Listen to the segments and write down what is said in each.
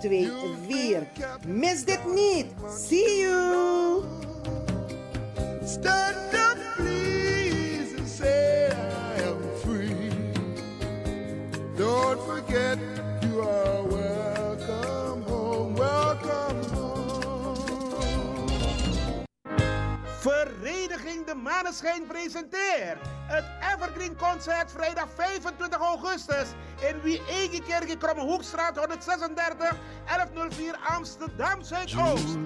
2 4. Mis dit niet! See you! Stand up, please, and say I am free. Don't forget you are Vereniging De Maneschijn presenteert het Evergreen Concert vrijdag 25 augustus in Wie Egekerk Krommehoekstraat 136 1104 Amsterdam Zuidoost.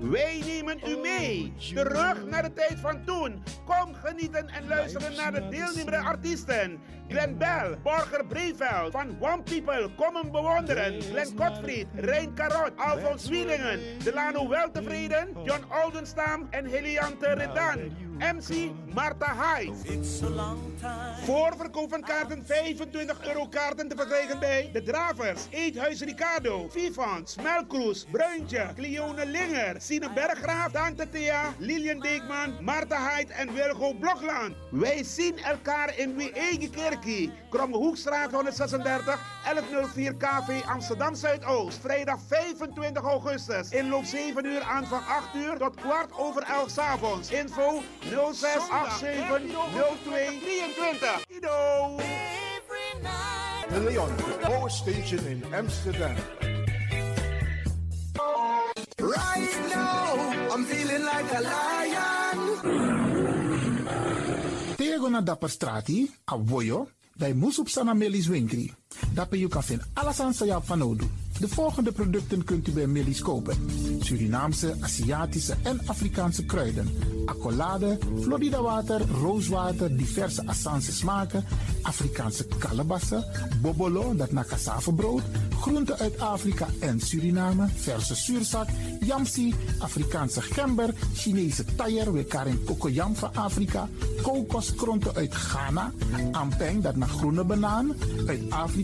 Wij nemen u mee, terug naar de tijd van toen. Kom genieten en luisteren naar de deelnemende artiesten. Glenn Bell, Borger Breveld, van One People, kom hem bewonderen. Glenn Gottfried, Rein Karot, Alfons Wielingen, Delano Weltevreden, John Oldenstam en Heliante Redan. MC Marta Hyde. Voorverkoop van kaarten 25 euro kaarten te verkrijgen bij De Dravers, Eethuis Ricardo, Vivans, Melkroes, Bruintje, Cleone Linger, Sine Berggraaf, Tante Thea, Lilian Deekman, Marta Hyde en Wilgo Blokland. Wij zien elkaar in Wie Eigen Kerkie, Krommehoekstraat 136, 1104 KV Amsterdam Zuidoost. Vrijdag 25 augustus. Inloop 7 uur aan van 8 uur tot kwart over 11 s avonds. Info 0687 02 23. Ido! De Leon, the station in Amsterdam. Right now, I'm feeling like a lion. Na dapper strati, a voyo, dai musup sana melis winkri. Dapper you kan vinden alles aan van Odu. De volgende producten kunt u bij Melis kopen. Surinaamse, Aziatische en Afrikaanse kruiden. Accolade, Florida water, rooswater, diverse Assange smaken. Afrikaanse kalebassen, bobolo, dat na cassavebrood. Groenten uit Afrika en Suriname, verse zuurzak, yamsi, Afrikaanse gember, Chinese taier, we karin kokoyam van Afrika, kokoskronten uit Ghana, ampeng, dat naar groene banaan, uit Afrika,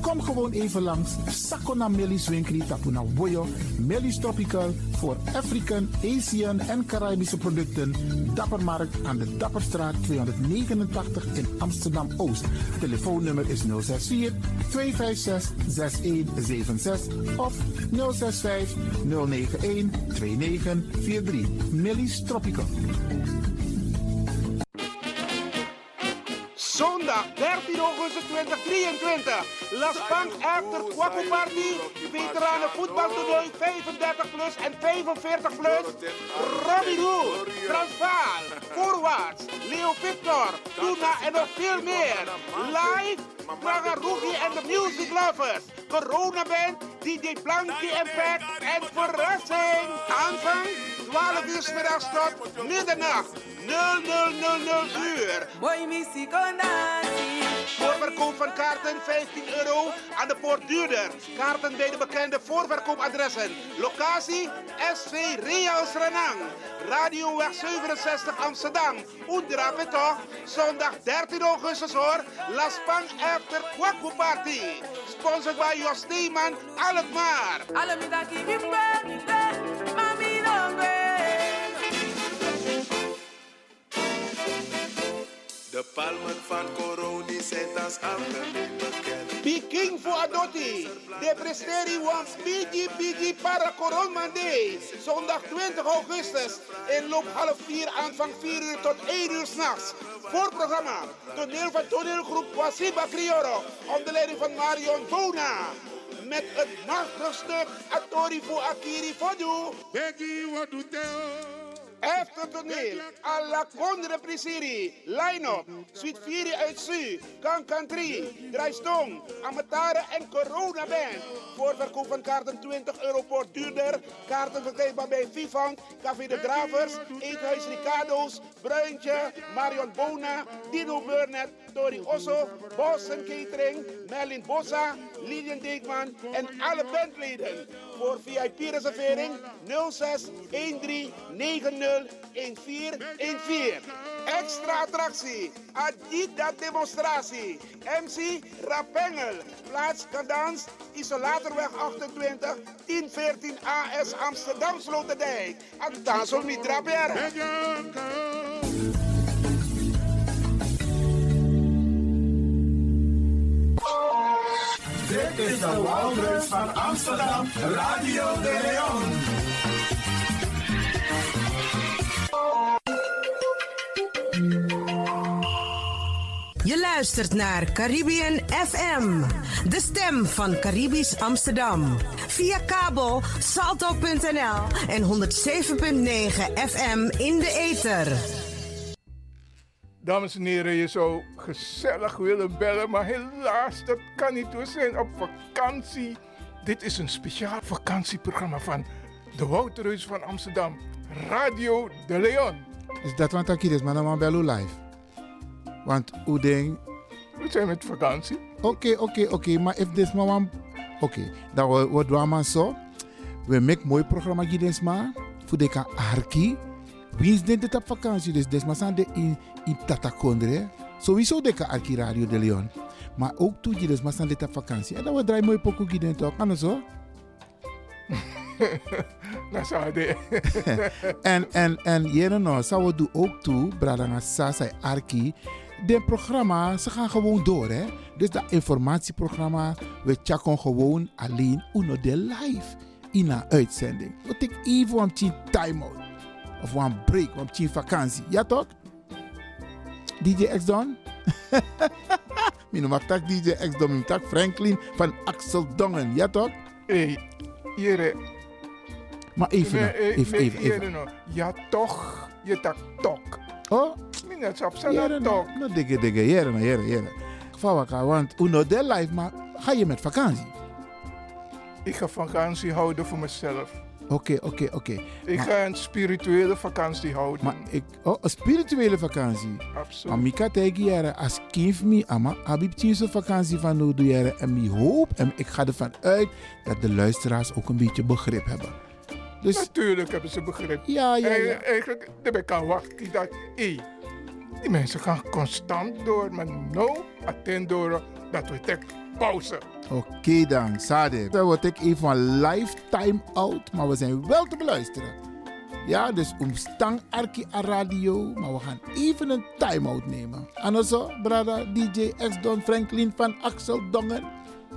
Kom gewoon even langs Sakona Melis Winkri Tapuna Boyo, Melis Tropical voor African, Asian en Caribische producten. Dappermarkt aan de Dapperstraat 289 in Amsterdam Oost. Telefoonnummer is 064 256 6176 of 065 091 2943. Melis Tropical. Zondag 13 augustus 2023. Las Bank After Kwaku Party. Veteranen voetbaltoernooi 35 plus en 45 plus. Robin Hood, Transvaal, Voorwaarts, Leo Victor, Tuna en nog veel meer. Live, Rugi en de Music Lovers. Corona Band, DJ Blanky Impact en verrassing. Aanvang 12 uur middags tot middernacht. 0000 uur. Voorverkoop van kaarten 15 euro aan de poort duurder. Kaarten bij de bekende voorverkoopadressen. Locatie SV Reals Renang. Radioweg 67 Amsterdam. Oedrape toch? Zondag 13 augustus hoor. La Span After Kwaku Party. Sponsored by Jos Steeman Alkmaar. De palmen van Coroni zijn als algemeen bekend. Peking voor Adotti. De presteri wants Bigi Bigi para Coronmande. Zondag 20 augustus. Inloop half 4, aanvang 4 uur tot 1 uur s'nachts. Voorprogramma. Toneel van toneelgroep Wasiba Crioro. Onder leiding van Marion Bona. Met het machtige stuk Atori voor Akiri Fodu. Becky, wat doet hij? Eftertoneel, alla Condre Prisiri, line-up, Suite 4 uit Su, Kankan 3, Draaistong, Amatare en Corona Band. Voorverkoop van kaarten 20 euro per duurder. Kaarten verkrijgbaar bij Vivant, Café de Dravers, Eethuis Ricardo's, Bruintje, Marion Bona, Dino Burnett, Tori Osso, Boston Catering, Merlin Bossa, Lilian Deekman en alle bandleden. Voor VIP-reservering 06 13 90 1414. Extra attractie, Adida demonstratie, MC Rapengel, plaats Kadans, Isolatorweg 28, 1014 AS Amsterdam Sloterdijk. Addansel Mitra. Dit is de Wouders van Amsterdam, Radio de Leon. Luistert naar Caribbean FM, de stem van Caribisch Amsterdam. Via kabel salto.nl en 107.9 FM in de ether. Dames en heren, je zou gezellig willen bellen, maar helaas, dat kan niet. We zijn op vakantie. Dit is een speciaal vakantieprogramma van de Wouterhuis van Amsterdam, Radio de Leon. Is dat wat ik hier is, maar dan live. Want hoe denk... We zijn met vakantie. Oké, oké, oké, maar if this maar wan- Oké, dan wat wat doen we maar zo. We maken mooi programma hier maar. Voor de arki. Wie is dit op vakantie? Dus des maar de in in Tatakondre. Sowieso de arki Radio de Leon. Maar ook toe dus maar dit op vakantie. En dan we draaien mooi pokoe toch? Kan het zo? Dat zou de. en, en, en jere nou, zou we doen ook toe, Bradanga Sasa Arki. De programma, ze gaan gewoon door, hè. Dus dat informatieprogramma, we checken gewoon alleen uno de live in een uitzending. We take even een time-out. Of een break, een vakantie. Ja toch? DJ X Don? Mijn mag tak DJ X Don, mijn tak Franklin van Axel Dongen. Ja toch? Hé, jere. Maar even, nou, eh, even, even, even. nou. Ja, toch. Je tak tok. Oh, Minnet op zijn tok. nou, dikke, dikke, jere, nou, jere, jere. Vawaka, want uno de life, maar ga je met vakantie? Ik ga vakantie houden voor mezelf. Oké, oké, oké. Ik Maar- ga een spirituele vakantie houden. Maar ik, oh, een spirituele vakantie. Absoluut. Maar Mika tegen jere, als kind me, ama, heb ik zo'n vakantie van jere. En ik hoop, en ik ga ervan uit, dat de luisteraars ook een beetje begrip hebben. Dus, Natuurlijk hebben ze begrip. ja, ja, ja. Eigen- Eigenlijk, daar kan wachten dat, hé, die mensen gaan constant door, maar nou, attend door dat we tek pauze. Oké dan, Sade. Dan word ik even een lifetime out, maar we zijn wel te beluisteren. Ja, dus omstang Arki a radio, maar we gaan even een time-out nemen. En zo, brada DJ X Don Franklin van Axel Dongen.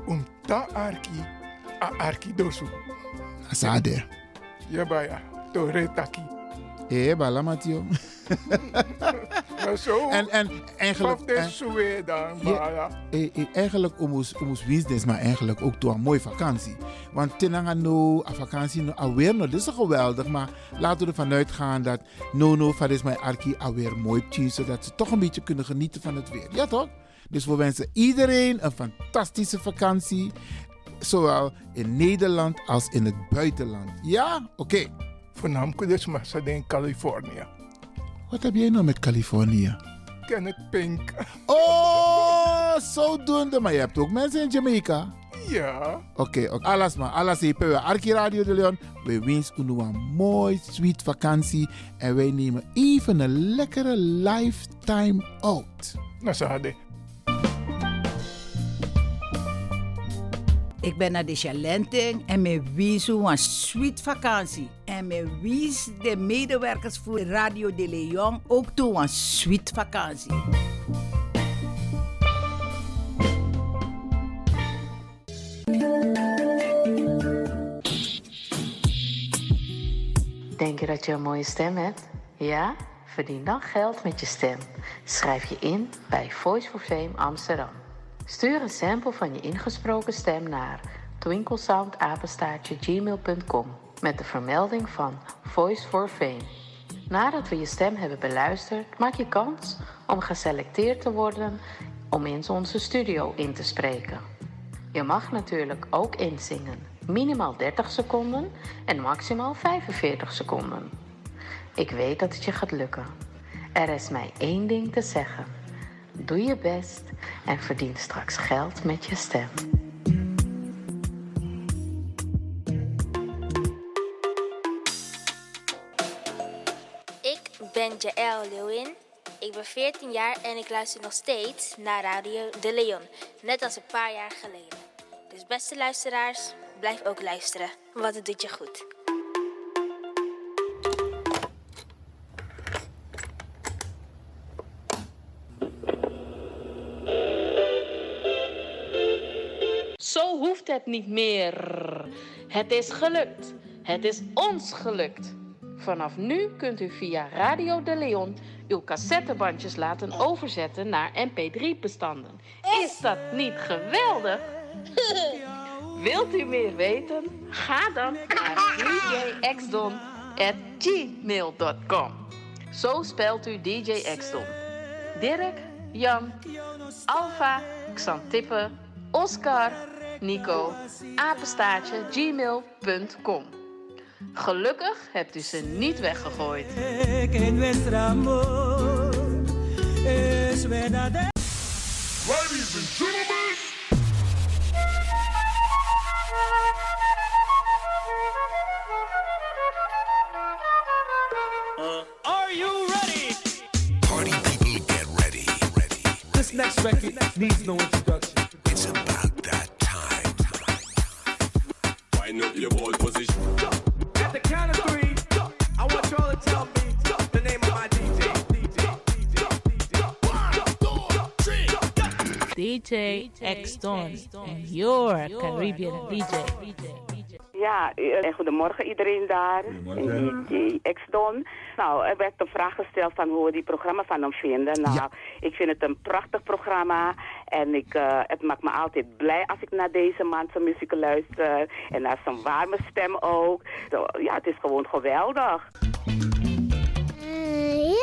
Om ta arki, a arki dosu. Sade. Ja, baya, to retaki. Hé, bala Mathieu. Maar zo, En, en eigenlijk... en- dan, Ja. eh, eh, eigenlijk omus omus winstens, maar eigenlijk ook toe een mooie vakantie. Want tenanga no, a vakantie no, alweer no, dit is geweldig, maar laten we ervan uitgaan dat no no van is mijn arki alweer mooi zodat ze toch een beetje kunnen genieten van het weer. Ja toch? Dus we wensen iedereen een fantastische vakantie, zowel in Nederland als in het buitenland. Ja? Oké. Voornamelijk dus in Californië. Wat heb jij nou met Californië? Kenneth Pink. Oh, zodoende. Maar je hebt ook mensen in Jamaica. Ja, Oké, oké. alles maar. Alles hier bij Arki Radio de Leon. We wensen u een mooi, sweet vakantie. En wij nemen even een lekkere lifetime out. nou ze Ik ben naar de en me wies een sweet vakantie. En me wies de medewerkers voor Radio de Leon ook toe een sweet vakantie. Denk je dat je een mooie stem hebt? Ja? Verdien dan geld met je stem. Schrijf je in bij Voice for Fame Amsterdam. Stuur een sample van je ingesproken stem naar twinklesoundapenstaartje gmail.com met de vermelding van Voice for Fame. Nadat we je stem hebben beluisterd, maak je kans om geselecteerd te worden om in onze studio in te spreken. Je mag natuurlijk ook inzingen, minimaal 30 seconden en maximaal 45 seconden. Ik weet dat het je gaat lukken. Er is mij één ding te zeggen. Doe je best en verdien straks geld met je stem. Ik ben Jaël Lewin. Ik ben 14 jaar en ik luister nog steeds naar Radio De Leon. Net als een paar jaar geleden. Dus beste luisteraars, blijf ook luisteren, want het doet je goed. Zo hoeft het niet meer. Het is gelukt. Het is ons gelukt. Vanaf nu kunt u via Radio de Leon uw cassettebandjes laten overzetten naar mp3-bestanden. Is dat niet geweldig? Wilt u meer weten? Ga dan naar djxdon.gmail.com Zo spelt u DJ Xdon. Dirk, Jan, Alfa, Xantippe, Oscar, Nico, apenstaartje, gmail.com. Gelukkig hebt u ze niet weggegooid. Ladies and gentlemen. Are you ready? Party people get ready. This next record needs no introduction. DJ X Don and your Caribbean DJ. Ja, eh, goedemorgen iedereen daar. En DJ X-Don. Nou, er werd een vraag gesteld van hoe we die programma van hem vinden. Nou, ik vind het een prachtig programma. En ik, eh, het maakt me altijd blij als ik naar deze man zijn muziek luister. En naar zijn warme stem ook. Ja, het is gewoon geweldig.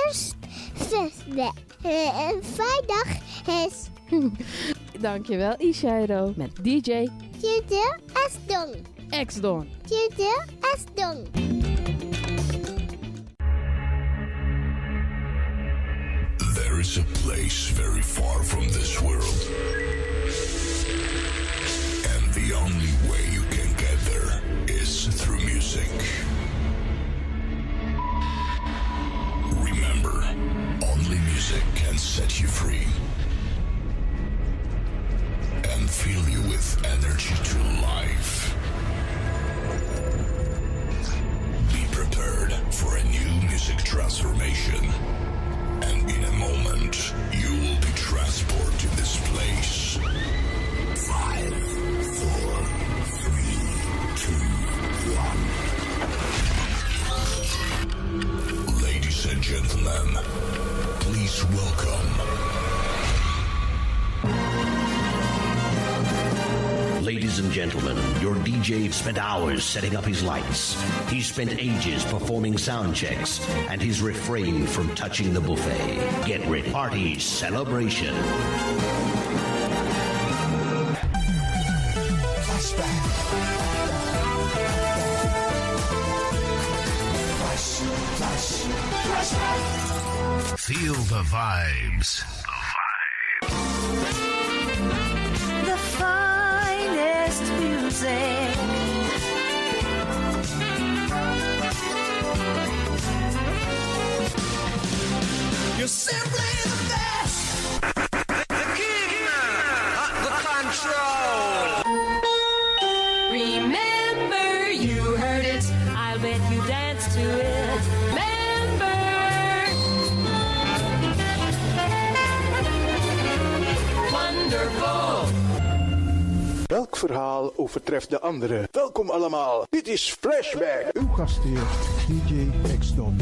eerst zesde. Uh, en vrijdag is... Dankjewel Ishairo met DJ Tjute Asdong. X Don. Tjute Asdong. There is a place very far from this world. And the only way you can get there is through music. Remember, only music can set you free DJ spent hours setting up his lights. He spent ages performing sound checks, and he's refrained from touching the buffet. Get ready. Party celebration. Feel the vibes. Welk verhaal overtreft de andere? Welkom allemaal, dit is Flashback. Uw gastheer, DJ X-Don.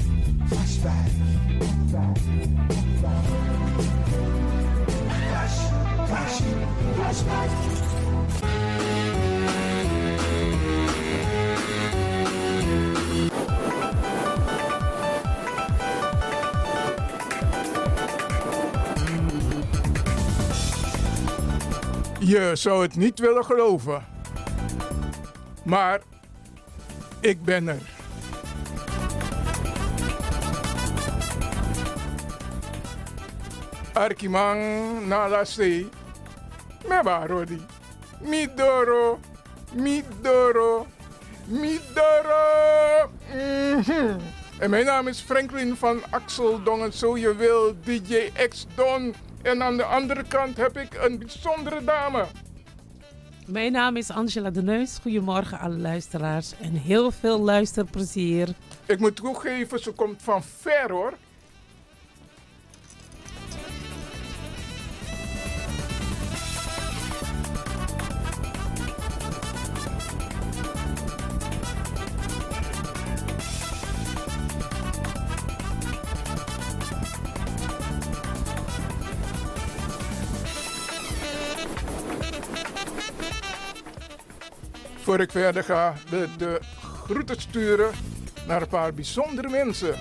Je zou het niet willen geloven, maar ik ben er. Arkimang nalase. Meba rodi. Midoro. Midoro. Midoro. Mhm. En mijn naam is Franklin van Axel Dongen, zo je wil, DJ X Don. En aan de andere kant heb ik een bijzondere dame. Mijn naam is Angela de Neus. Goedemorgen alle luisteraars en heel veel luisterplezier. Ik moet toegeven, ze komt van ver hoor. Voor ik verder ga, de, de groeten sturen naar een paar bijzondere mensen.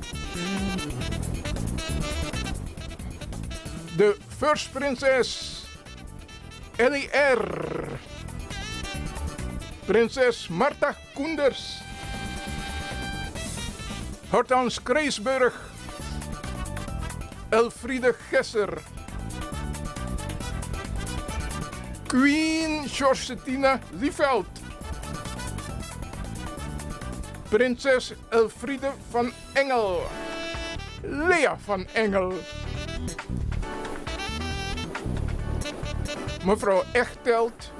De First Prinses Ellie R. Prinses Marta Koenders. Hortans Kreesburg. Elfriede Gesser. Queen Georgetina Lieveld. Prinses Elfriede van Engel. Lea van Engel. Mevrouw Echtelt.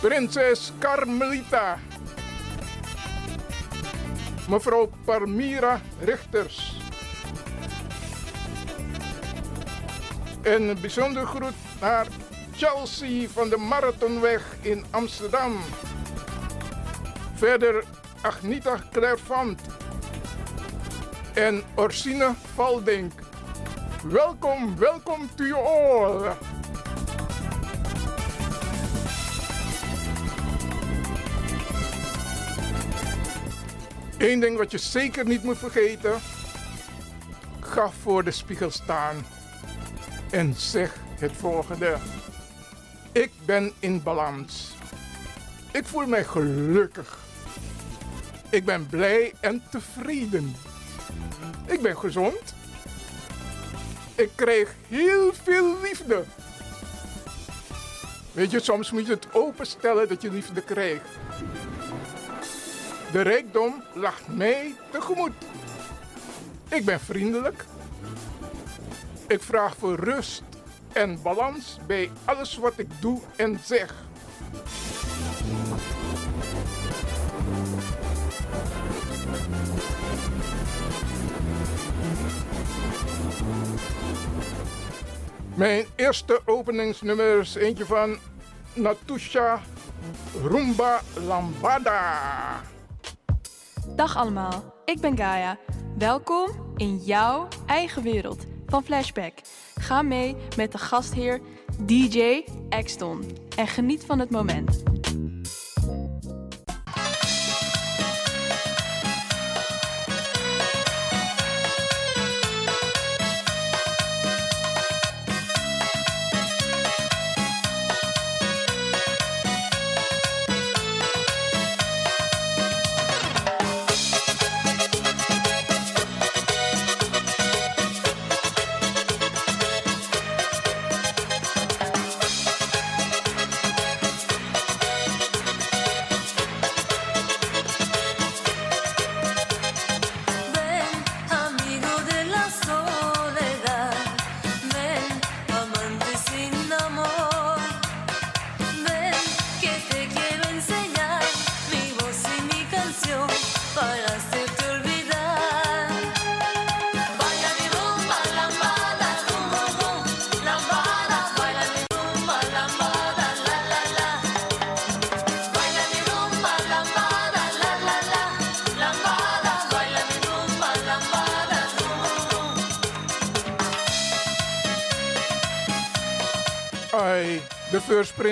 Prinses Carmelita. Mevrouw Parmira Richters. En een bijzonder groet naar Chelsea van de Marathonweg in Amsterdam. Verder Agnita Clairvant en Orsine Valdink. Welkom, welkom to you all. Eén ding wat je zeker niet moet vergeten. Ga voor de spiegel staan en zeg het volgende. Ik ben in balans. Ik voel mij gelukkig. Ik ben blij en tevreden. Ik ben gezond. Ik krijg heel veel liefde. Weet je, soms moet je het openstellen dat je liefde krijgt. De rijkdom lacht mij tegemoet. Ik ben vriendelijk. Ik vraag voor rust en balans bij alles wat ik doe en zeg. Mijn eerste openingsnummer is eentje van Natusha Rumba Lambada. Dag allemaal, ik ben Gaia. Welkom in jouw eigen wereld Flashback. Ga mee met de gastheer DJ Exton en geniet van het moment.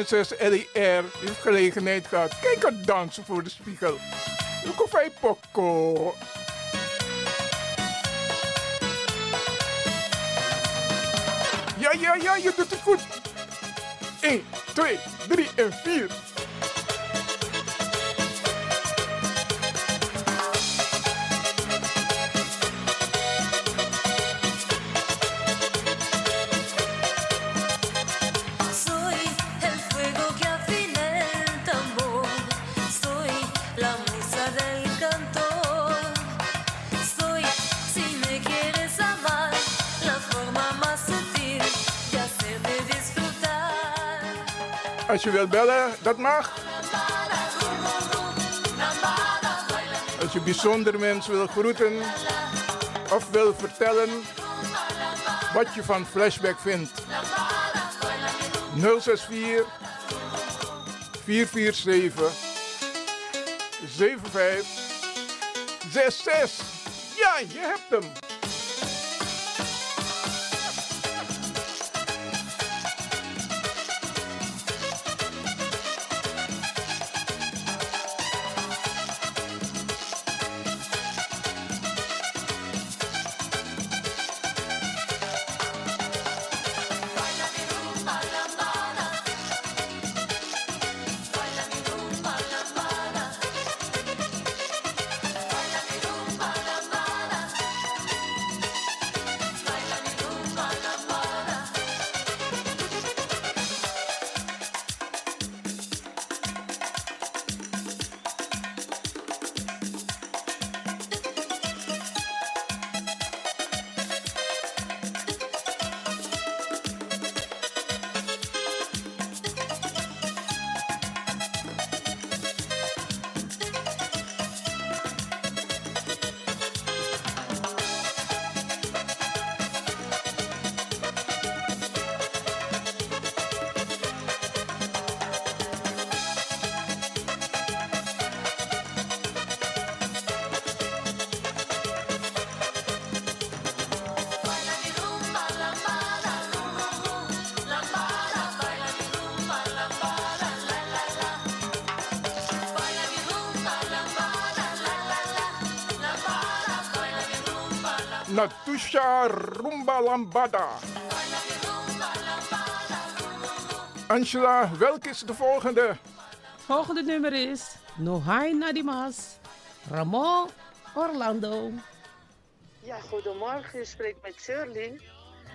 Prinses Ellie R. heeft gelegenheid gehad. Kijk haar dansen voor de spiegel. Look of pokko. Als je wilt bellen, dat mag. Als je bijzonder mensen wil groeten of wil vertellen wat je van Flashback vindt. 064 447 7566. Ja, je hebt hem. Natusha Rumba Lambada. Angela, welke is de volgende? Volgende nummer is Nohai Nadimas, Ramon Orlando. Ja, goedemorgen. U spreekt met Shirley.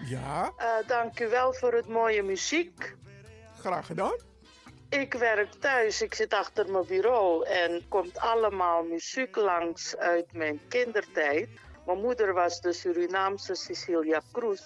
Ja, Eh, dank u wel voor het mooie muziek. graag gedaan. Ik werk thuis, ik zit achter mijn bureau en komt allemaal muziek langs uit mijn kindertijd. Mijn moeder was de Surinaamse Cecilia Cruz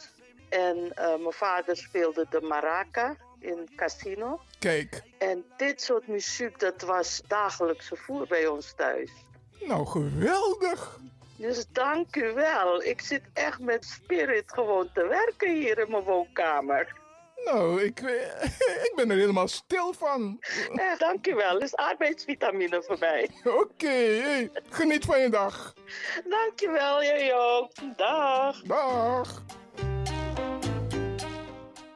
en eh, mijn vader speelde de maraca in casino. Kijk, En dit soort muziek, dat was dagelijkse voer bij ons thuis. nou geweldig. Dus dank u wel. Ik zit echt met spirit gewoon te werken hier in mijn woonkamer. Nou, ik, ik ben er helemaal stil van. Eh, dank u wel. is arbeidsvitamine voor mij. Oké, hey, geniet van je dag. Dank je wel, jij ook. Dag. Dag.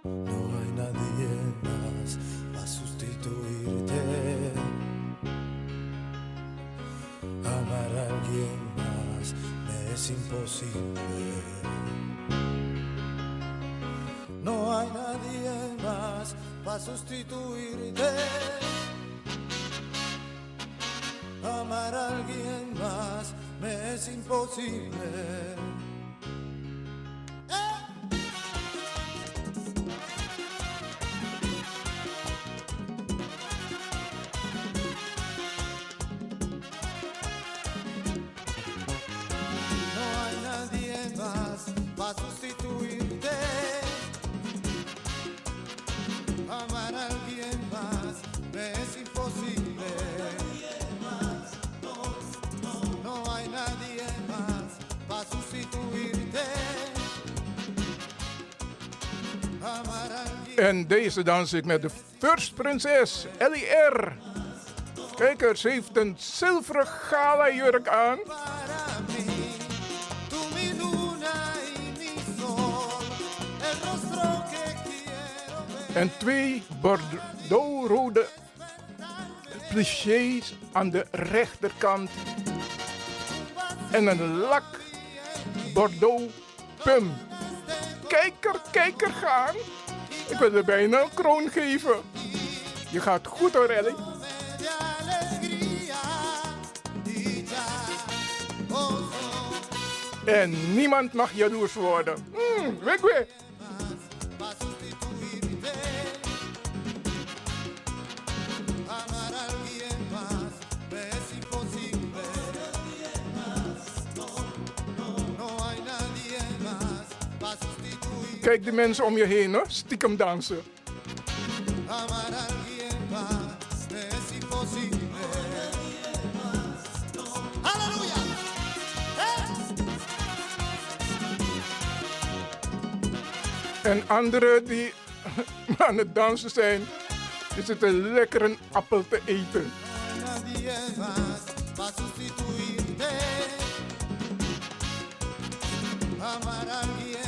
No hay nadie más a sustituirte. Amar a alguien más me es imposible. No hay nadie más para sustituirte. Amar a alguien más me es imposible. En deze dans ik met de First Prinses, Ellie R. Ze heeft een zilveren gala jurk aan. En twee bordeaux-rode clichés aan de rechterkant. En een lak bordeaux pum. Kijk kijker, kijker gaan. Ik wil er bijna een kroon geven. Je gaat goed hoor, Ellie. En niemand mag jaloers worden. Hmm, weg. Kijk die mensen om je heen, hoor. Stiekem dansen. En anderen die aan het dansen zijn, die zitten lekker een appel te eten. Amar a alguien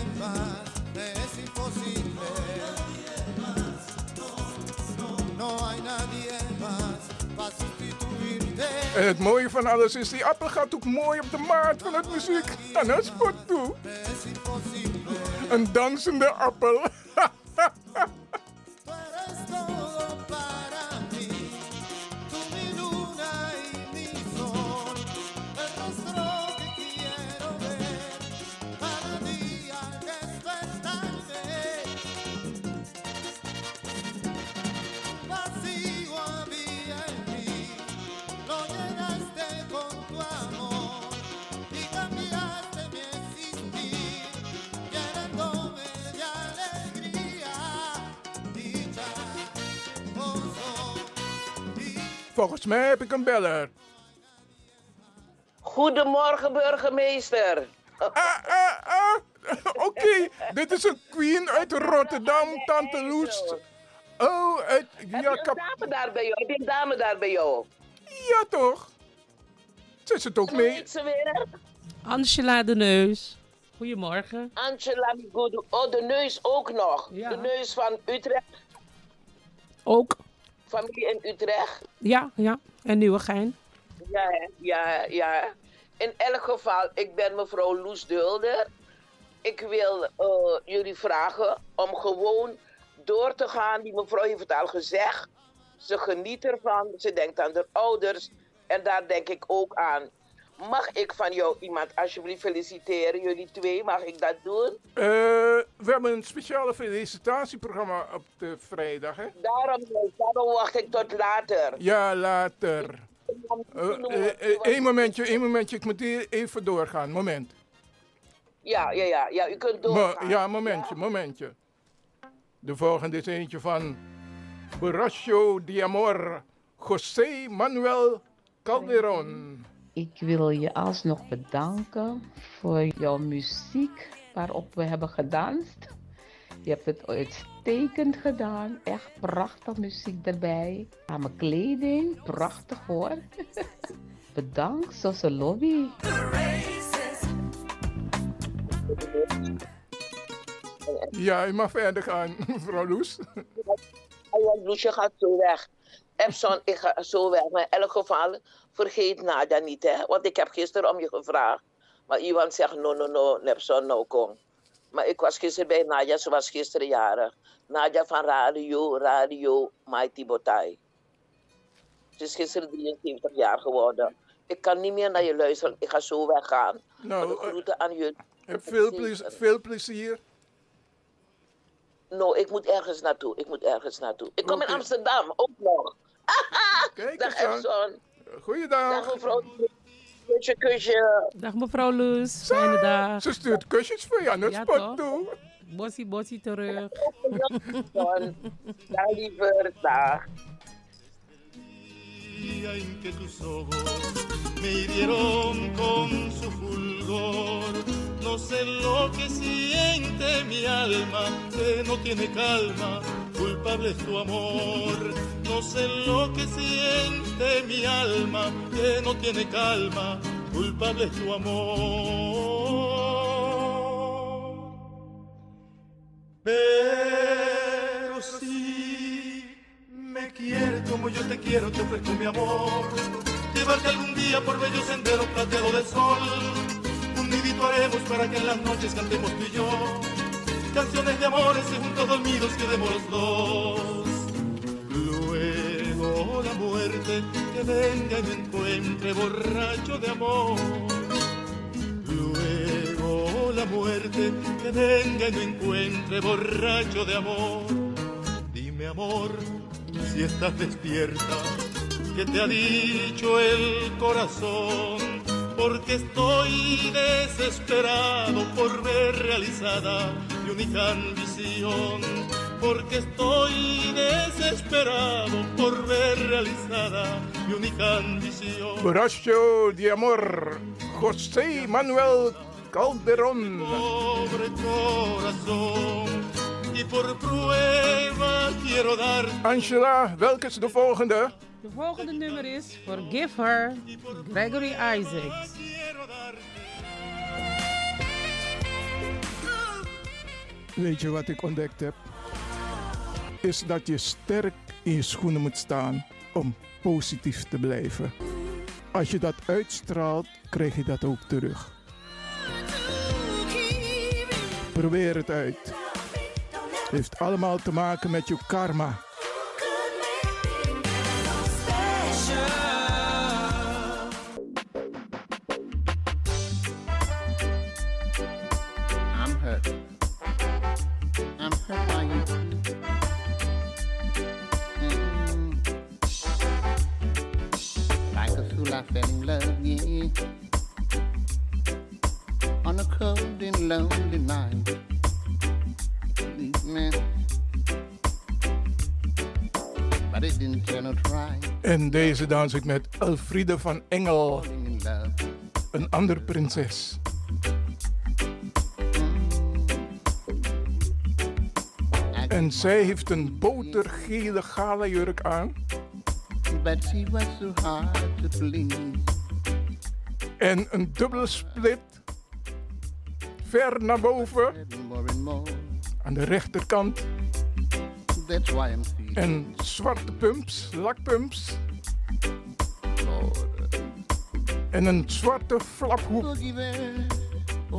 En het mooie van alles is, die appel gaat ook mooi op de maat van het muziek. En dat spot toe. Een dansende appel. Volgens mij heb ik een beller. Goedemorgen, burgemeester. Oké, dit is een queen uit Rotterdam, Tante Loes. Oh, uit... Heb Ja, je een kap- dame daar bij jou? Heb je een dame daar bij jou? ja toch? Ze zit ook Hoe mee. heet ze weer? Angela de Neus. Goedemorgen. Angela. Oh, de neus ook nog. De neus van Utrecht. Ook. Familie in Utrecht. Ja, ja. En Nieuwegein. Ja, ja, ja. In elk geval, ik ben mevrouw Loes Dulder. Ik wil eh, jullie vragen om gewoon door te gaan. Die mevrouw heeft het al gezegd. Ze geniet ervan. Ze denkt aan de ouders. En daar denk ik ook aan. Mag ik van jou iemand alsjeblieft feliciteren? Jullie twee, mag ik dat doen? Eh, we hebben een speciale felicitatieprogramma op de vrijdag, hè? Daarom, daarom wacht ik tot later. Ja, later. Eén momentje, één momentje. Ik moet hier even doorgaan. Moment. Ja, ja, ja, ja. U kunt Mo- doorgaan. ja, momentje, momentje. De volgende is eentje van Borracho de Amor, José Manuel Calderon. Ik wil je alsnog bedanken voor jouw muziek waarop we hebben gedanst. Je hebt het uitstekend gedaan. Echt prachtig muziek erbij. Aan mijn kleding, prachtig hoor. Bedankt, Sosse Lobby. Ja, u mag verder gaan, mevrouw Loes. Oh, ja, Loesje gaat zo weg. Epson, ik ga zo weg. Maar in elk geval, vergeet Nadia niet, hè. Want ik heb gisteren om je gevraagd. Maar iemand zegt, no, no, no, Epson, no, kom. Maar ik was gisteren bij Nadia, ze was gisteren jarig. Nadia van Radio, Radio Mighty Botai. Ze is gisteren 73 jaar geworden. Ik kan niet meer naar je luisteren, ik ga zo weggaan. Nou, de groeten aan jullie. Heb veel, plezier, veel plezier. No, ik moet ergens naartoe. Ik moet ergens naartoe. Ik kom in Amsterdam, ook nog. Kijk Dag eens. Goeiedag. Dag mevrouw. Kusje, kusje. Dag mevrouw Loes. Fijne dag. Ze stuurt kusjes voor je aan het Ja, spot toch? toe. Bossie, bossie terug. Dag liever, dag. en que tus ojos me hirieron con su fulgor. No sé lo que siente mi alma, que no tiene calma, culpable es tu amor. No sé lo que siente mi alma, que no tiene calma, culpable es tu amor. Pero si me quieres como yo te quiero, te ofrezco mi amor. Llevarte algún día por bello sendero plateado de sol. Un nidito haremos para que en las noches cantemos tú y yo. canciones de amores y juntos dormidos quedemos los dos. Muerte que venga y me encuentre borracho de amor. Luego la muerte que venga y me encuentre borracho de amor. Dime amor, si estás despierta, que te ha dicho el corazón, porque estoy desesperado por ver realizada mi única ambición, porque estoy desesperado por ver realizada mi única ambición. Borracho de amor, José Manuel Calderón. Pobre corazón, y por prueba quiero dar Angela, welke is de volgende? De volgende nummer is Forgive Her, Gregory Isaacs. Weet je wat ik ontdekt heb? Is dat je sterk in je schoenen moet staan om positief te blijven. Als je dat uitstraalt, krijg je dat ook terug. Probeer het uit. Heeft allemaal te maken met je karma. I'm. A fool, I fell in love. On a cold and lonely night. But didn't right. En deze dans ik met Elfriede van Engel. Een andere prinses. En zij heeft een botergele gala jurk aan. But she was so hard to please. En een dubbele split. Ver naar boven. Aan de rechterkant. En zwarte pumps, lakpumps. En een zwarte flaphoek.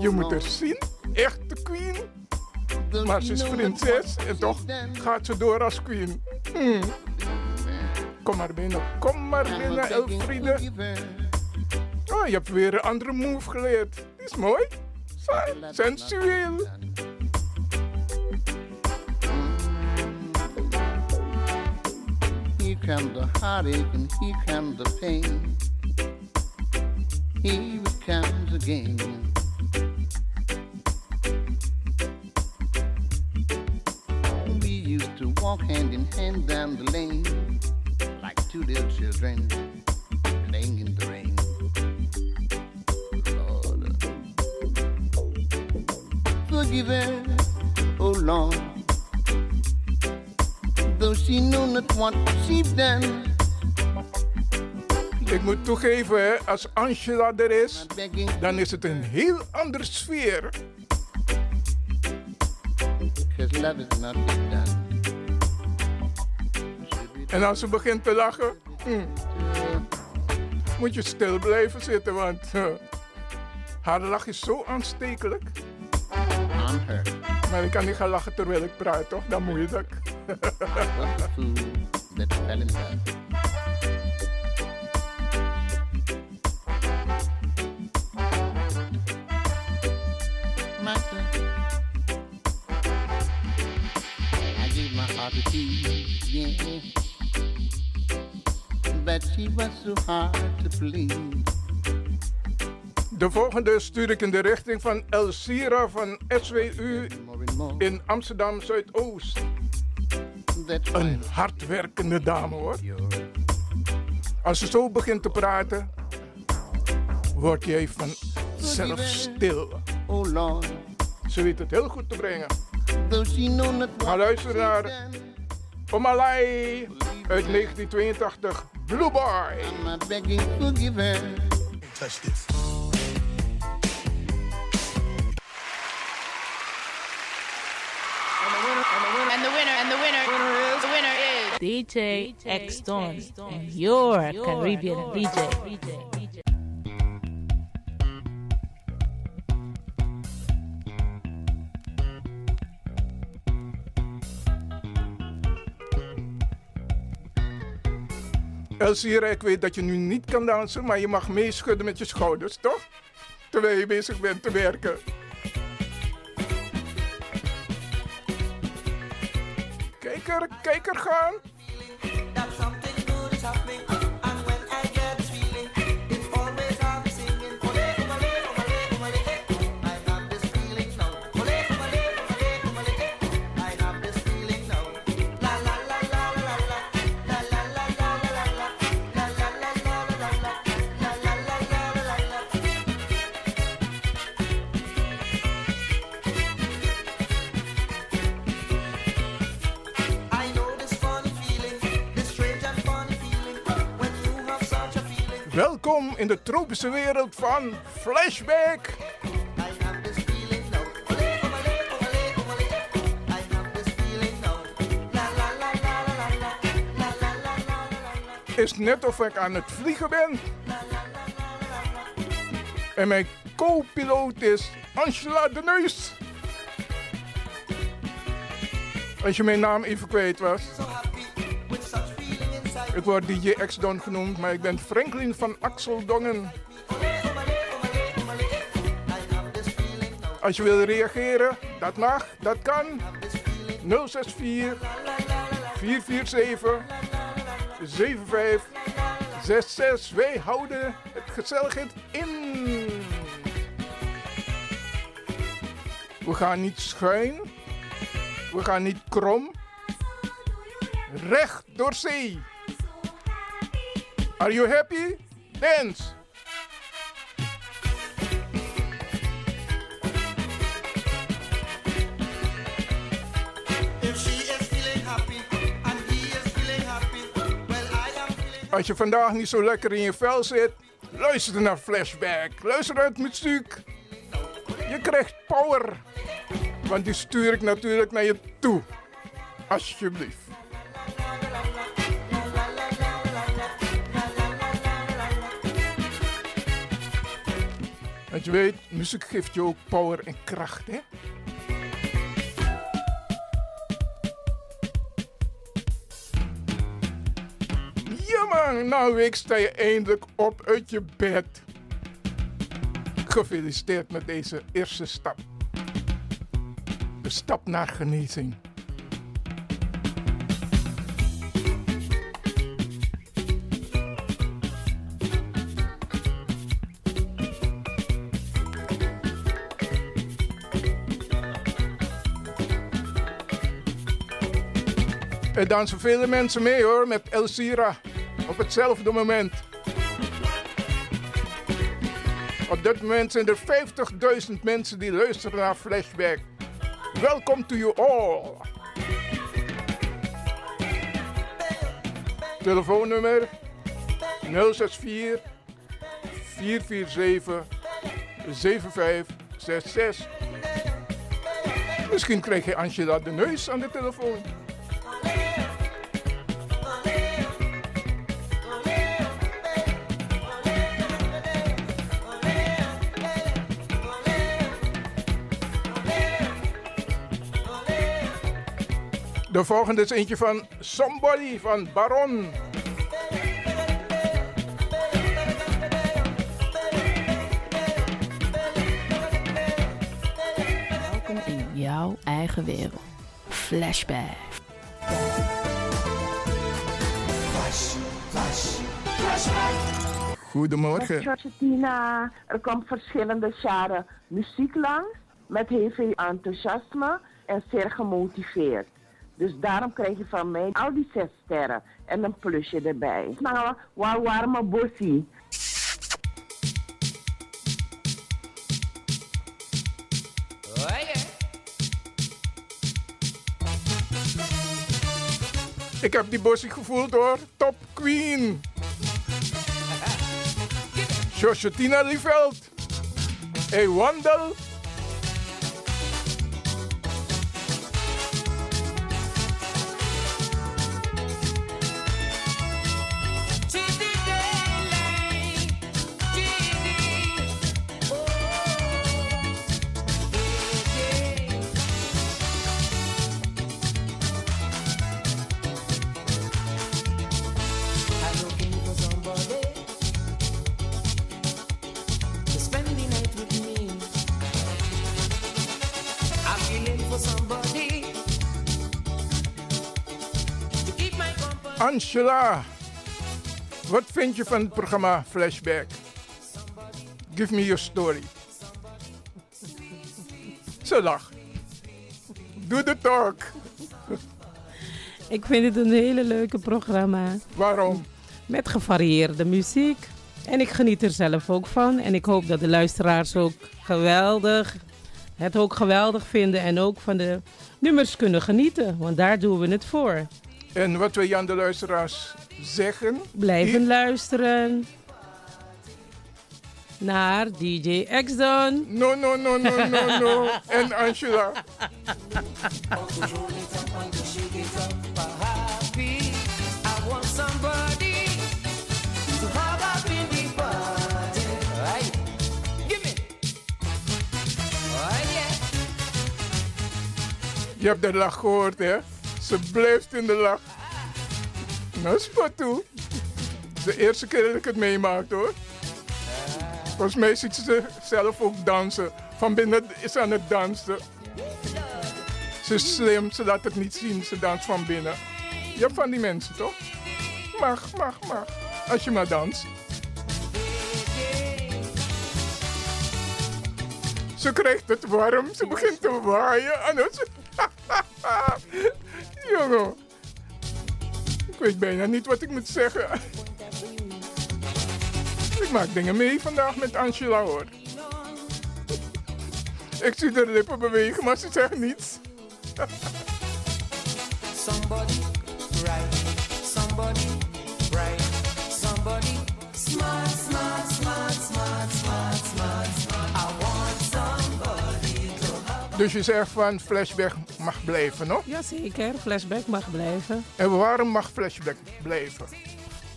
Je moet er zien. Echte queen. Maar ze is prinses en toch gaat ze door als queen. Hmm. Kom maar binnen, kom maar binnen, Elfriede. Oh, je hebt weer een andere move geleerd. Die is mooi. Sen- Sensueel. Here comes the heartache and here comes the pain. Here it comes again. We used to walk hand in hand down the lane two little children playing in the rain. Lord, forgive her, oh Lord. Though she knew not what she'd done. Ik moet toegeven, als Angela er is, dan is het een heel andere sfeer. Cause love is not. En als ze begint te lachen, hmm, moet je stil blijven zitten, want eh, haar lach is zo aanstekelijk. Hurt. Maar ik kan niet gaan lachen terwijl ik praat, toch? Dat fell in love. Master, I gave my heart to you, yeah. But she was so hard to please. De volgende stuur ik in de richting van Elsira van SWU in Amsterdam Zuidoost. Een hardwerkende dame hoor. Als ze zo begint te praten, word jij van zelf stil. Oh Lord, Ze weet het heel goed te brengen. Ga luisteren naar Omalai uit 1982, Blue Boy. I'm begging, forgive her. Touch this. And the winner, and the winner, the winner is DJ X Don and your Caribbean DJ. Elzira, ik weet dat je nu niet kan dansen, maar je mag meeschudden met je schouders, toch? Terwijl je bezig bent te werken. Kijk er, kijk er gaan. In de tropische wereld van Flashback. Is net of ik aan het vliegen ben. En mijn co-piloot is Angela de Neus. Als je mijn naam even kwijt was. Ik word DJ X-Don genoemd, maar ik ben Franklin van Axel Dongen. Als je wil reageren, dat mag, dat kan. 064 447 7566. Wij houden het gezelligheid in. We gaan niet schuin. We gaan niet krom. Recht door zee. Are you happy? Dance. Als je vandaag niet zo lekker in je vel zit, luister naar Flashback. Luister naar het muziek. Je krijgt power. Want die stuur ik natuurlijk naar je toe. Alsjeblieft. Want je weet, muziek geeft je ook power en kracht, hè? Nou week sta je eindelijk op uit je bed. Gefeliciteerd met deze eerste stap. De stap naar genezing. Er dansen vele mensen mee hoor, met Elsira. Op hetzelfde moment. Op dit moment zijn er 50.000 mensen die luisteren naar Flashback. Welcome to you all. Telefoonnummer 064 447 7566. Misschien krijg je Angela de Neus aan de telefoon. De volgende is eentje van Somebody van Baron. Welkom in jouw eigen wereld. Flashback. Goedemorgen. Tina, er komt verschillende jaren muziek langs met heel veel enthousiasme en zeer gemotiveerd. Dus daarom krijg je van mij al die zes sterren en een plusje erbij. Nou, waar warme bossie. Ik heb die bossie gevoeld hoor. Top Queen. Josjetina Lieveld. Hey Wandel. Angela, wat vind je van het programma Flashback? Give me your story. Ze lacht. Doe de talk. Ik vind het een hele leuke programma. Waarom? Met gevarieerde muziek. En ik geniet er zelf ook van. En ik hoop dat de luisteraars ook geweldig, het ook geweldig vinden. En ook van de nummers kunnen genieten. Want daar doen we het voor. En wat wil je aan de luisteraars zeggen? Blijven luisteren naar DJ X-Don. No, no, no, no, no, no. En Angela. Je hebt de lach gehoord, hè? Ze blijft in de lach. Nou, toe. De eerste keer dat ik het meemaak, hoor. Volgens mij ziet ze zelf ook dansen. Van binnen is ze aan het dansen. Ze is slim, ze laat het niet zien, ze danst van binnen. Je hebt van die mensen, toch? Mag, mag, mag. Als je maar danst. Ze krijgt het warm, ze begint te waaien. En. Jongen. Ik weet bijna niet wat ik moet zeggen. Ik maak dingen mee vandaag met Angela hoor. Ik zie haar lippen bewegen, maar ze zegt niets. Somebody Dus je zegt van flashback mag blijven, nog? Jazeker, flashback mag blijven. En waarom mag flashback blijven?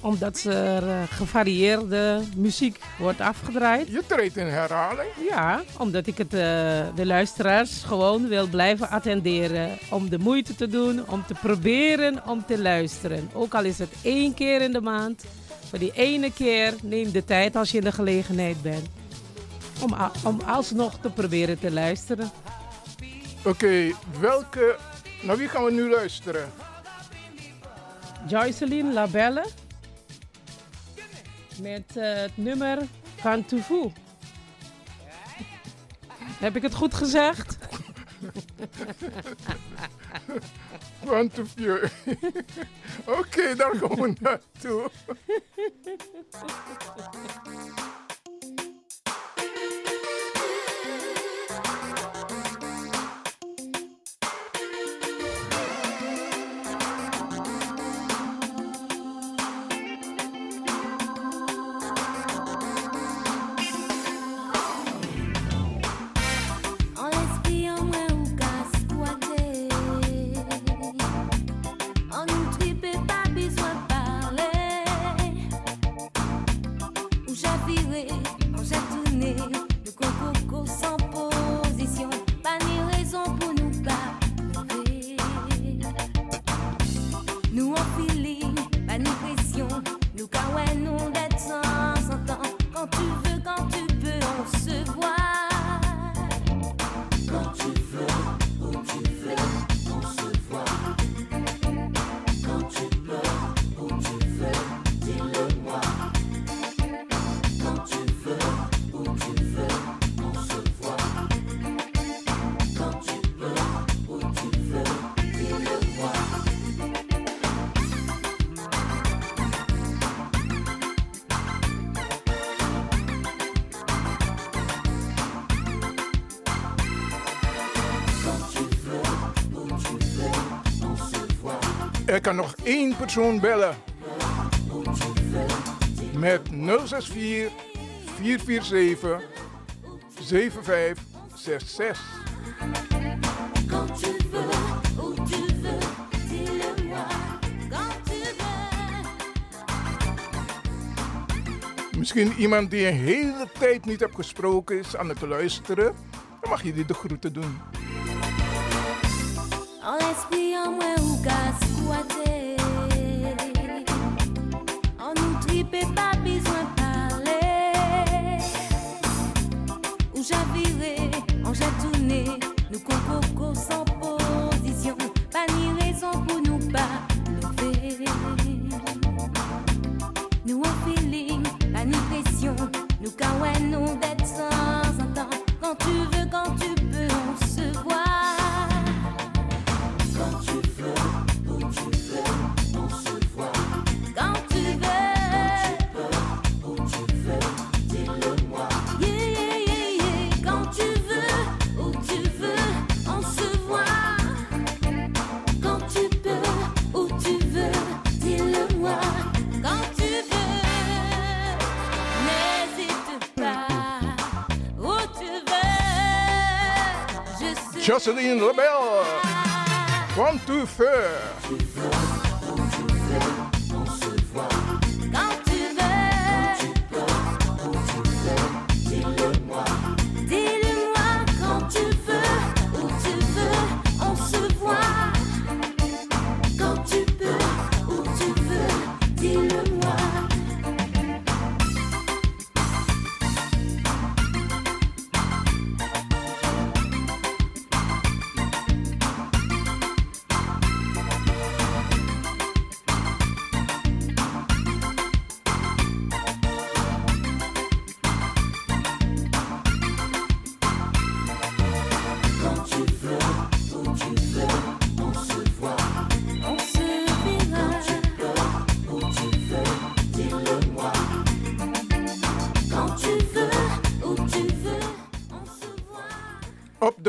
Omdat er eh, gevarieerde muziek wordt afgedraaid. Je treedt in herhaling? Ja, omdat ik het, eh, de luisteraars gewoon wil blijven attenderen. Om de moeite te doen, om te proberen om te luisteren. Ook al is het één keer in de maand. Voor die ene keer neem de tijd als je in de gelegenheid bent. Om, om alsnog te proberen te luisteren. Oké, welke... Naar wie gaan we nu luisteren? Joycelyn Labelle. Met eh, het nummer Van Toevoe. Heb ik het goed gezegd? Want of je... Oké, daar gaan we naartoe. Er kan nog één persoon bellen. Met 064 447 7566. Quand tu veux, où tu veux, dis-le-moi. Quand tu veux. Misschien iemand die een hele tijd niet hebt gesproken is aan het luisteren. Dan mag je die de groeten doen. En boiter. En nous triper, pas besoin de parler? Où j'avirai, en j'attourné, nous concours sans position. Pas ni raison pour nous pas lever. Nous en feeling, pas ni pression. Nous kawaii, nous d'être sans un temps. Quand tu veux. Jocelyn Lebel. One, two, four.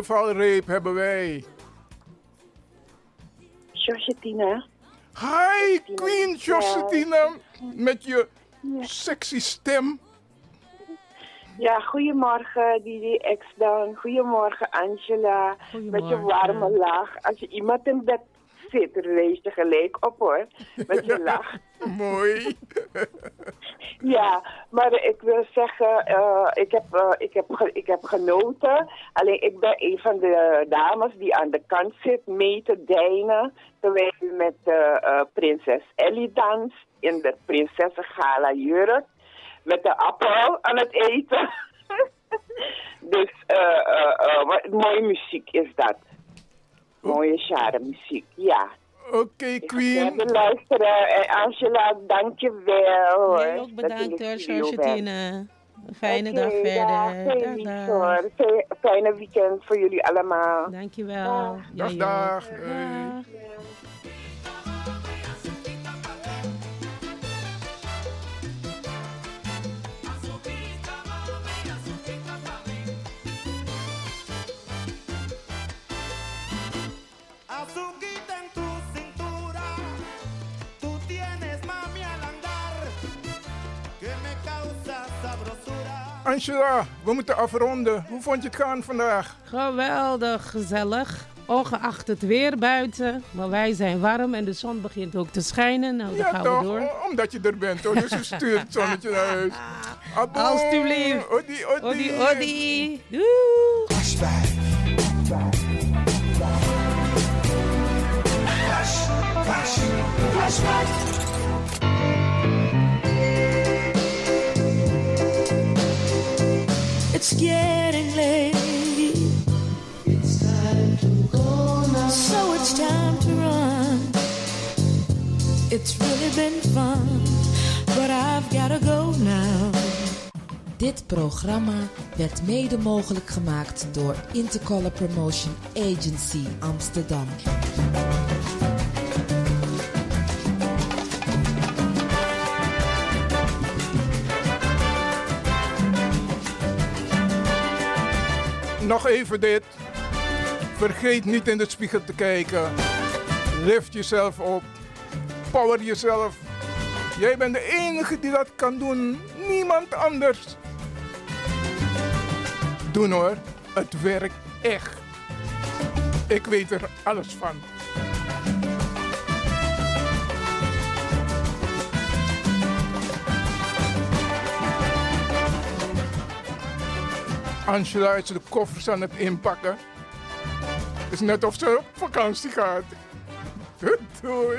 Valreep hebben wij. Josjetina. Hi, Queen Josetina. Met je sexy stem. Ja, goedemorgen Didi X dan. Goedemorgen Angela. Met je warme lach. Als je iemand in bed zit, lees je gelijk op hoor. Met je lach. Mooi. Ja, maar ik wil zeggen, eh, ik, heb, eh, ik, heb ik heb genoten. Alleen ik ben een van de dames die aan de kant zit mee te deinen. Terwijl u met eh, prinses Ellie danst in de prinsessengala jurk. Met de appel aan het eten. dus wat mooie muziek is dat. Mooie share muziek, ja. Oké, Queen. We luisteren. En Angela, dank je wel. Jij ook bedankt hoor. Georgetine. Fijne dag verder. dag, Dag, dag. Fijne weekend voor jullie allemaal. Dankjewel. Dag, dag. Hey. Azuquita Angela, we moeten afronden. Hoe vond je het gaan vandaag? Geweldig gezellig. Ongeacht het weer buiten. Maar wij zijn warm en de zon begint ook te schijnen. Nou, dan Ja, gaan toch? we door. Omdat je er bent, hoor. Dus je stuurt het zonnetje naar huis. Abo. Alsjeblieft. Odi, odi. Odi, odi. Doei. It's getting late. It's time to go now. So it's time to run. It's really been fun, but I've gotta go now. Dit programma werd mede mogelijk gemaakt door Intercolor Promotion Agency Amsterdam. Nog even dit. Vergeet niet in de spiegel te kijken. Lift jezelf op. Power jezelf. Jij bent de enige die dat kan doen. Niemand anders. Doen hoor. Het werkt echt. Ik weet er alles van. Angela is de koffers aan het inpakken. Het is net of ze op vakantie gaat. Doei.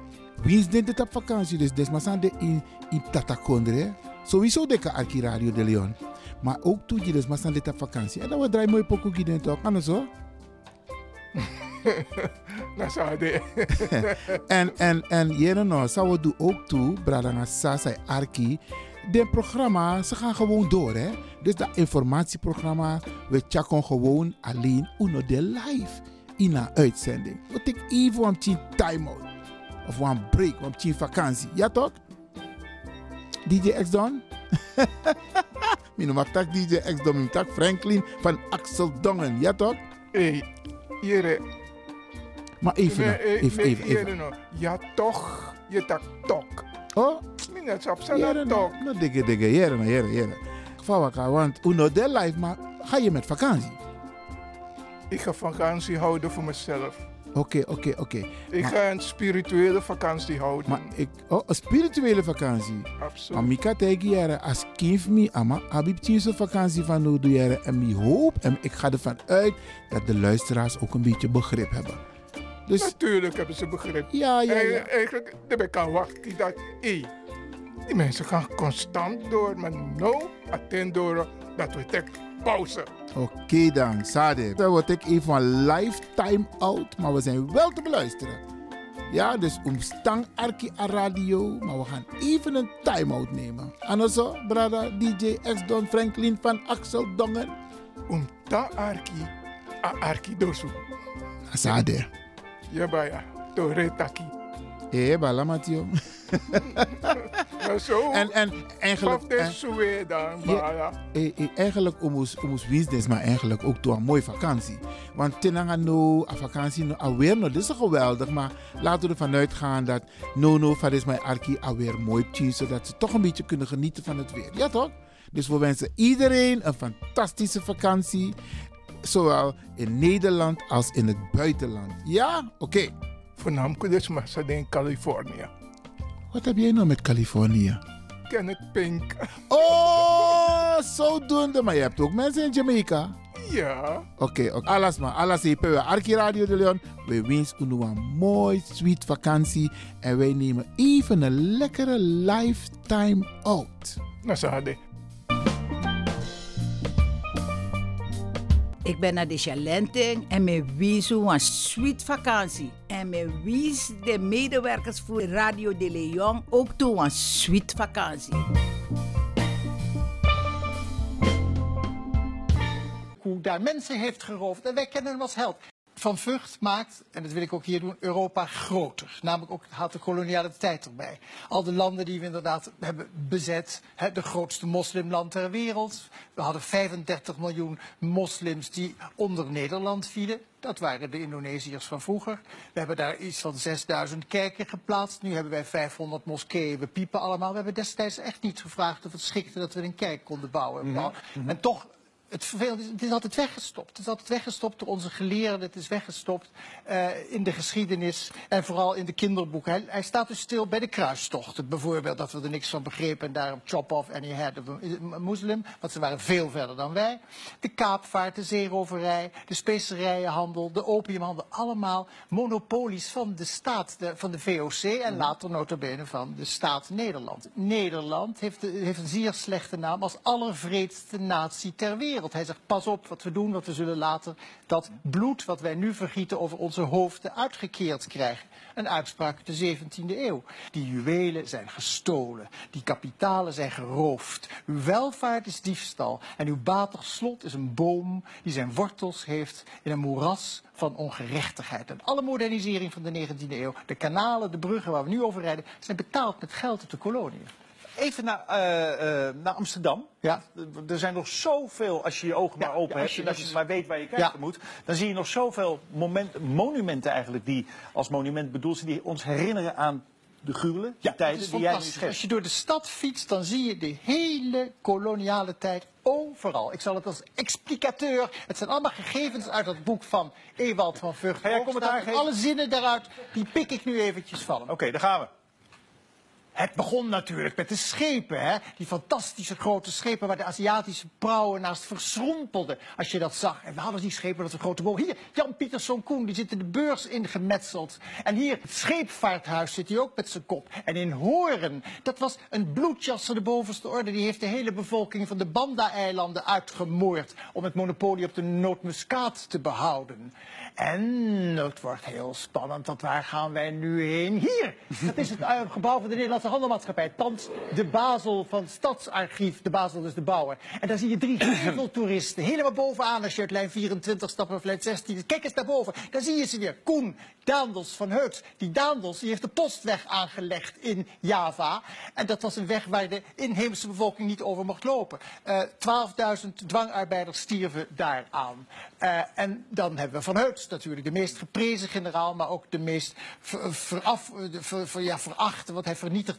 Wie is dit op vakantie? Dus des maar de in, in Tatakondre. Sowieso de arki Radio de Leon. Maar ook toe gids maar dit op vakantie. En dan we draaien mooi pokoe gids toch. Het zo? Dat zou de. en, en, en jere nou, zou we doen ook toe, Bradanga Sasa Arki. De programma, ze gaan gewoon door, hè. Dus dat informatieprogramma, we checken gewoon alleen uno de live in een uitzending. We take even een tien time-out. Of een break, een tien vakantie. Ja toch? DJ X Don? Mino mag tak DJ X Don, mino tak Franklin van Axel Dongen. Ja toch? Hey, jere. Maar even, Nee, eh, even, nee, even, even. jere nou. Ja, toch. Je tak tok. Oh? Minat op zijn tok. nou, dikke, dikke, jere, nou, jere, jere. Vawaka, want uno de life, maar ga je met vakantie? Ik ga vakantie houden voor mezelf. Oké, oké, oké. Ik Maar- ga een spirituele vakantie houden. Maar ik, oh, een spirituele vakantie. Absoluut. Maar Mika tegen jere, als kind me, ama, heb ik zo'n vakantie van jere. En ik hoop, en ik ga ervan uit, dat de luisteraars ook een beetje begrip hebben. Dus, Natuurlijk hebben ze begrip. Ja, ja, ja. En, eigenlijk, daar kan wachten dat, hé, die mensen gaan constant door, maar nou, attend door dat we tek pauze. Oké dan, Sade. Dan word ik even een lifetime out, maar we zijn wel te beluisteren. Ja, dus omstang Arki a radio, maar we gaan even een time-out nemen. Anders zo, brada, DJ X Don Franklin van Axel Dongen. Omta Arki, a Arki dosu. Sade. Ja, baya, to retaki. Eh, bala Matio. Nou, zo. En, en eigenlijk... Dan, eh, eh, eigenlijk omus omus winstens, maar eigenlijk ook toe een mooie vakantie. Want tenanga no, a vakantie no, alweer no, dit is geweldig. Maar laten we ervan uitgaan dat no no, van is mijn arki alweer mooi tjie, zodat ze toch een beetje kunnen genieten van het weer. Ja toch? Dus we wensen iedereen een fantastische vakantie. Zowel in Nederland als in het buitenland. Ja? Oké. Voornamelijk dus in Californië. Wat heb jij nou met Californië? Kenneth Pink. Oh, zodoende. Maar je hebt ook mensen in Jamaica. Ja. Oké, oké. alles maar. Alles hier bij Arki Radio de Leon. We wensen u een mooi, sweet vakantie. En wij nemen even een lekkere lifetime out. Nou, hadden. Ik ben naar de Chalenting en me wies een sweet vakantie. En me wies de medewerkers voor Radio de Leon ook toe een sweet vakantie. hoe daar mensen heeft geroofd. En wij kennen hem als held. Van Vught maakt, en dat wil ik ook hier doen, Europa groter. Namelijk ook haalt de koloniale tijd erbij. Al de landen die we inderdaad hebben bezet. Hè, de grootste moslimland ter wereld. We hadden 35 miljoen moslims die onder Nederland vielen. Dat waren de Indonesiërs van vroeger. We hebben daar iets van 6000 kerken geplaatst. Nu hebben wij 500 moskeeën. We piepen allemaal. We hebben destijds echt niet gevraagd of het schikte dat we een kerk konden bouwen. En toch het vervelende is, het is altijd weggestopt. Het is altijd weggestopt door onze geleerden. Het is weggestopt eh, in de geschiedenis en vooral in de kinderboeken. Hij, hij staat dus stil bij de kruistochten. Bijvoorbeeld dat we er niks van begrepen en daarom chop off any head of a moslim. Want ze waren veel verder dan wij. De kaapvaart, de zeeroverij, de specerijenhandel, de opiumhandel. Allemaal monopolies van de staat, de- van de VOC en later notabene van de staat Nederland. Nederland heeft, heeft een zeer slechte naam als allervreedste natie ter wereld. Hij zegt, pas op wat we doen, want we zullen later dat bloed wat wij nu vergieten over onze hoofden uitgekeerd krijgen. Een uitspraak uit de 17e eeuw. Die juwelen zijn gestolen, die kapitalen zijn geroofd. Uw welvaart is diefstal en uw batig slot is een boom die zijn wortels heeft in een moeras van ongerechtigheid. En alle modernisering van de 19e eeuw, de kanalen, de bruggen waar we nu over rijden, zijn betaald met geld uit de koloniën. Even naar, eh, eh, naar Amsterdam. Ja. Er zijn nog zoveel, als je je ogen maar open ja, hebt en als dat je is- maar weet waar je kijken moet, dan zie je nog zoveel moment, monumenten eigenlijk die als monument bedoeld zijn, die ons herinneren aan de gruwelen, de Dat tijden die jij nu schetst. Als je door de stad fietst, dan zie je de hele koloniale tijd overal. Ik zal het als explicateur. Het zijn allemaal gegevens uit het boek van Ewald van Vught. Ga jij commentaar Hoogstraat. geven? Alle zinnen daaruit, die pik ik nu eventjes van. Oké, daar gaan we. Het begon natuurlijk met de schepen, hè? die fantastische grote schepen waar de Aziatische prauwen naast verschrompelden. Als je dat zag. En we hadden die schepen, dat een grote boot. Hier, Jan Pieterszoon Koen, die zit in de beurs ingemetseld. En hier, het scheepvaarthuis zit hij ook met zijn kop. En in Hoorn, dat was een bloedjas de bovenste orde. Die heeft de hele bevolking van de Banda-eilanden uitgemoord. om het monopolie op de nootmuskaat te behouden. En het wordt heel spannend, want waar gaan wij nu heen? Hier! Dat is het gebouw van de Nederlandse Handelmaatschappij. Thans de Basel van Stadsarchief. De Basel is de bouwer. En daar zie je drie geveltoeristen. Helemaal bovenaan als je uit lijn 24 stapt of lijn 16. Kijk eens naar boven. Daar zie je ze weer. Koen Daandels van Heut. Die Daandels die heeft de postweg aangelegd in Java. En dat was een weg waar de inheemse bevolking niet over mocht lopen. Eh 12.000 dwangarbeiders stierven daaraan. Eh, en dan hebben we Van Heut natuurlijk. De meest geprezen generaal, maar ook de meest ver, veraf, de- ver- ver- ja, verachte. Want hij vernietigde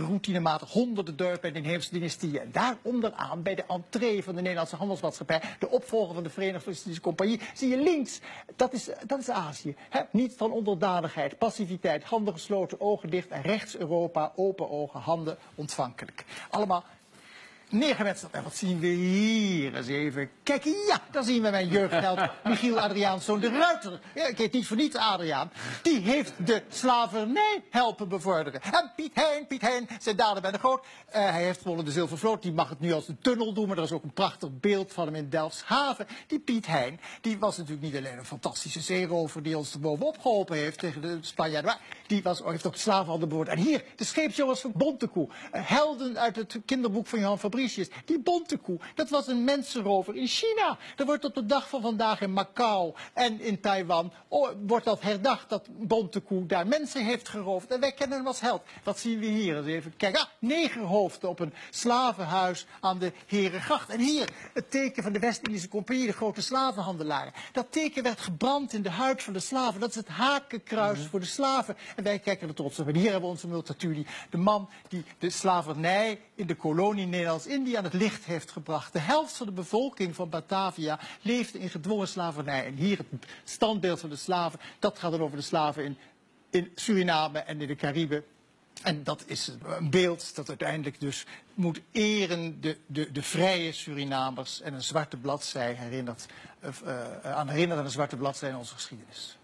routinematig honderden dorpen en inheemse dynastieën. En daar onderaan, bij de entree van de Nederlandse Handelsmaatschappij, de opvolger van de Verenigde Oost-Indische Compagnie, zie je links. Dat is, dat is Azië. Hè? Niet van onderdanigheid, passiviteit, handen gesloten, ogen dicht. En rechts Europa, open ogen, handen ontvankelijk. Allemaal neergemetseld. En wat zien we hier? Eens even kijken. Ja, daar zien we mijn jeugdheld Michiel Adriaanszoon de Ruiter. Ja, ik heet niet voor niets Adriaan. Die heeft de slavernij helpen bevorderen. En Piet Hein, Piet Hein, zijn daden bij de groot. Eh, hij heeft gewonnen de Zilvervloot. Die mag het nu als een tunnel doen. Maar er is ook een prachtig beeld van hem in Delfshaven. Die Piet Hein, die was natuurlijk niet alleen een fantastische zeerover... die ons er bovenop geholpen heeft tegen de Spanjaarden. Maar die was, heeft ook de slavenhandel bewoord. En hier, de scheepsjongens van Bontekoe. Eh, helden uit het kinderboek van Johan Fabricius. Die Bontekoe, dat was een mensenrover in China. Er wordt op de dag van vandaag in Macau en in Taiwan... oh, wordt dat herdacht dat Bontekoe daar mensen heeft geroofd. En wij kennen hem als held. Wat zien we hier? Eens even kijken. Ah, negerhoofden op een slavenhuis aan de Herengracht. En hier, het teken van de West-Indische Compagnie, de grote slavenhandelaren. Dat teken werd gebrand in de huid van de slaven. Dat is het hakenkruis voor de slaven. En wij kijken er trots op. En hier hebben we onze Multatuli. De man die de slavernij in de kolonie Nederlands-Indië aan het licht heeft gebracht. De helft van de bevolking van Batavia leefde in gedwongen slavernij. En hier het standbeeld van de slaven. Dat gaat dan over de slaven in, in Suriname en in de Cariben. En dat is een beeld dat uiteindelijk dus moet eren de, de, de vrije Surinamers en een zwarte bladzij herinnert, uh, uh, aan herinnert aan een zwarte bladzij in onze geschiedenis.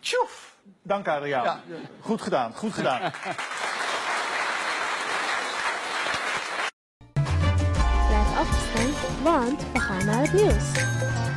Tjoef! Dank Adriaan. Ja. Goed gedaan, goed gedaan. afgestemd, want we gaan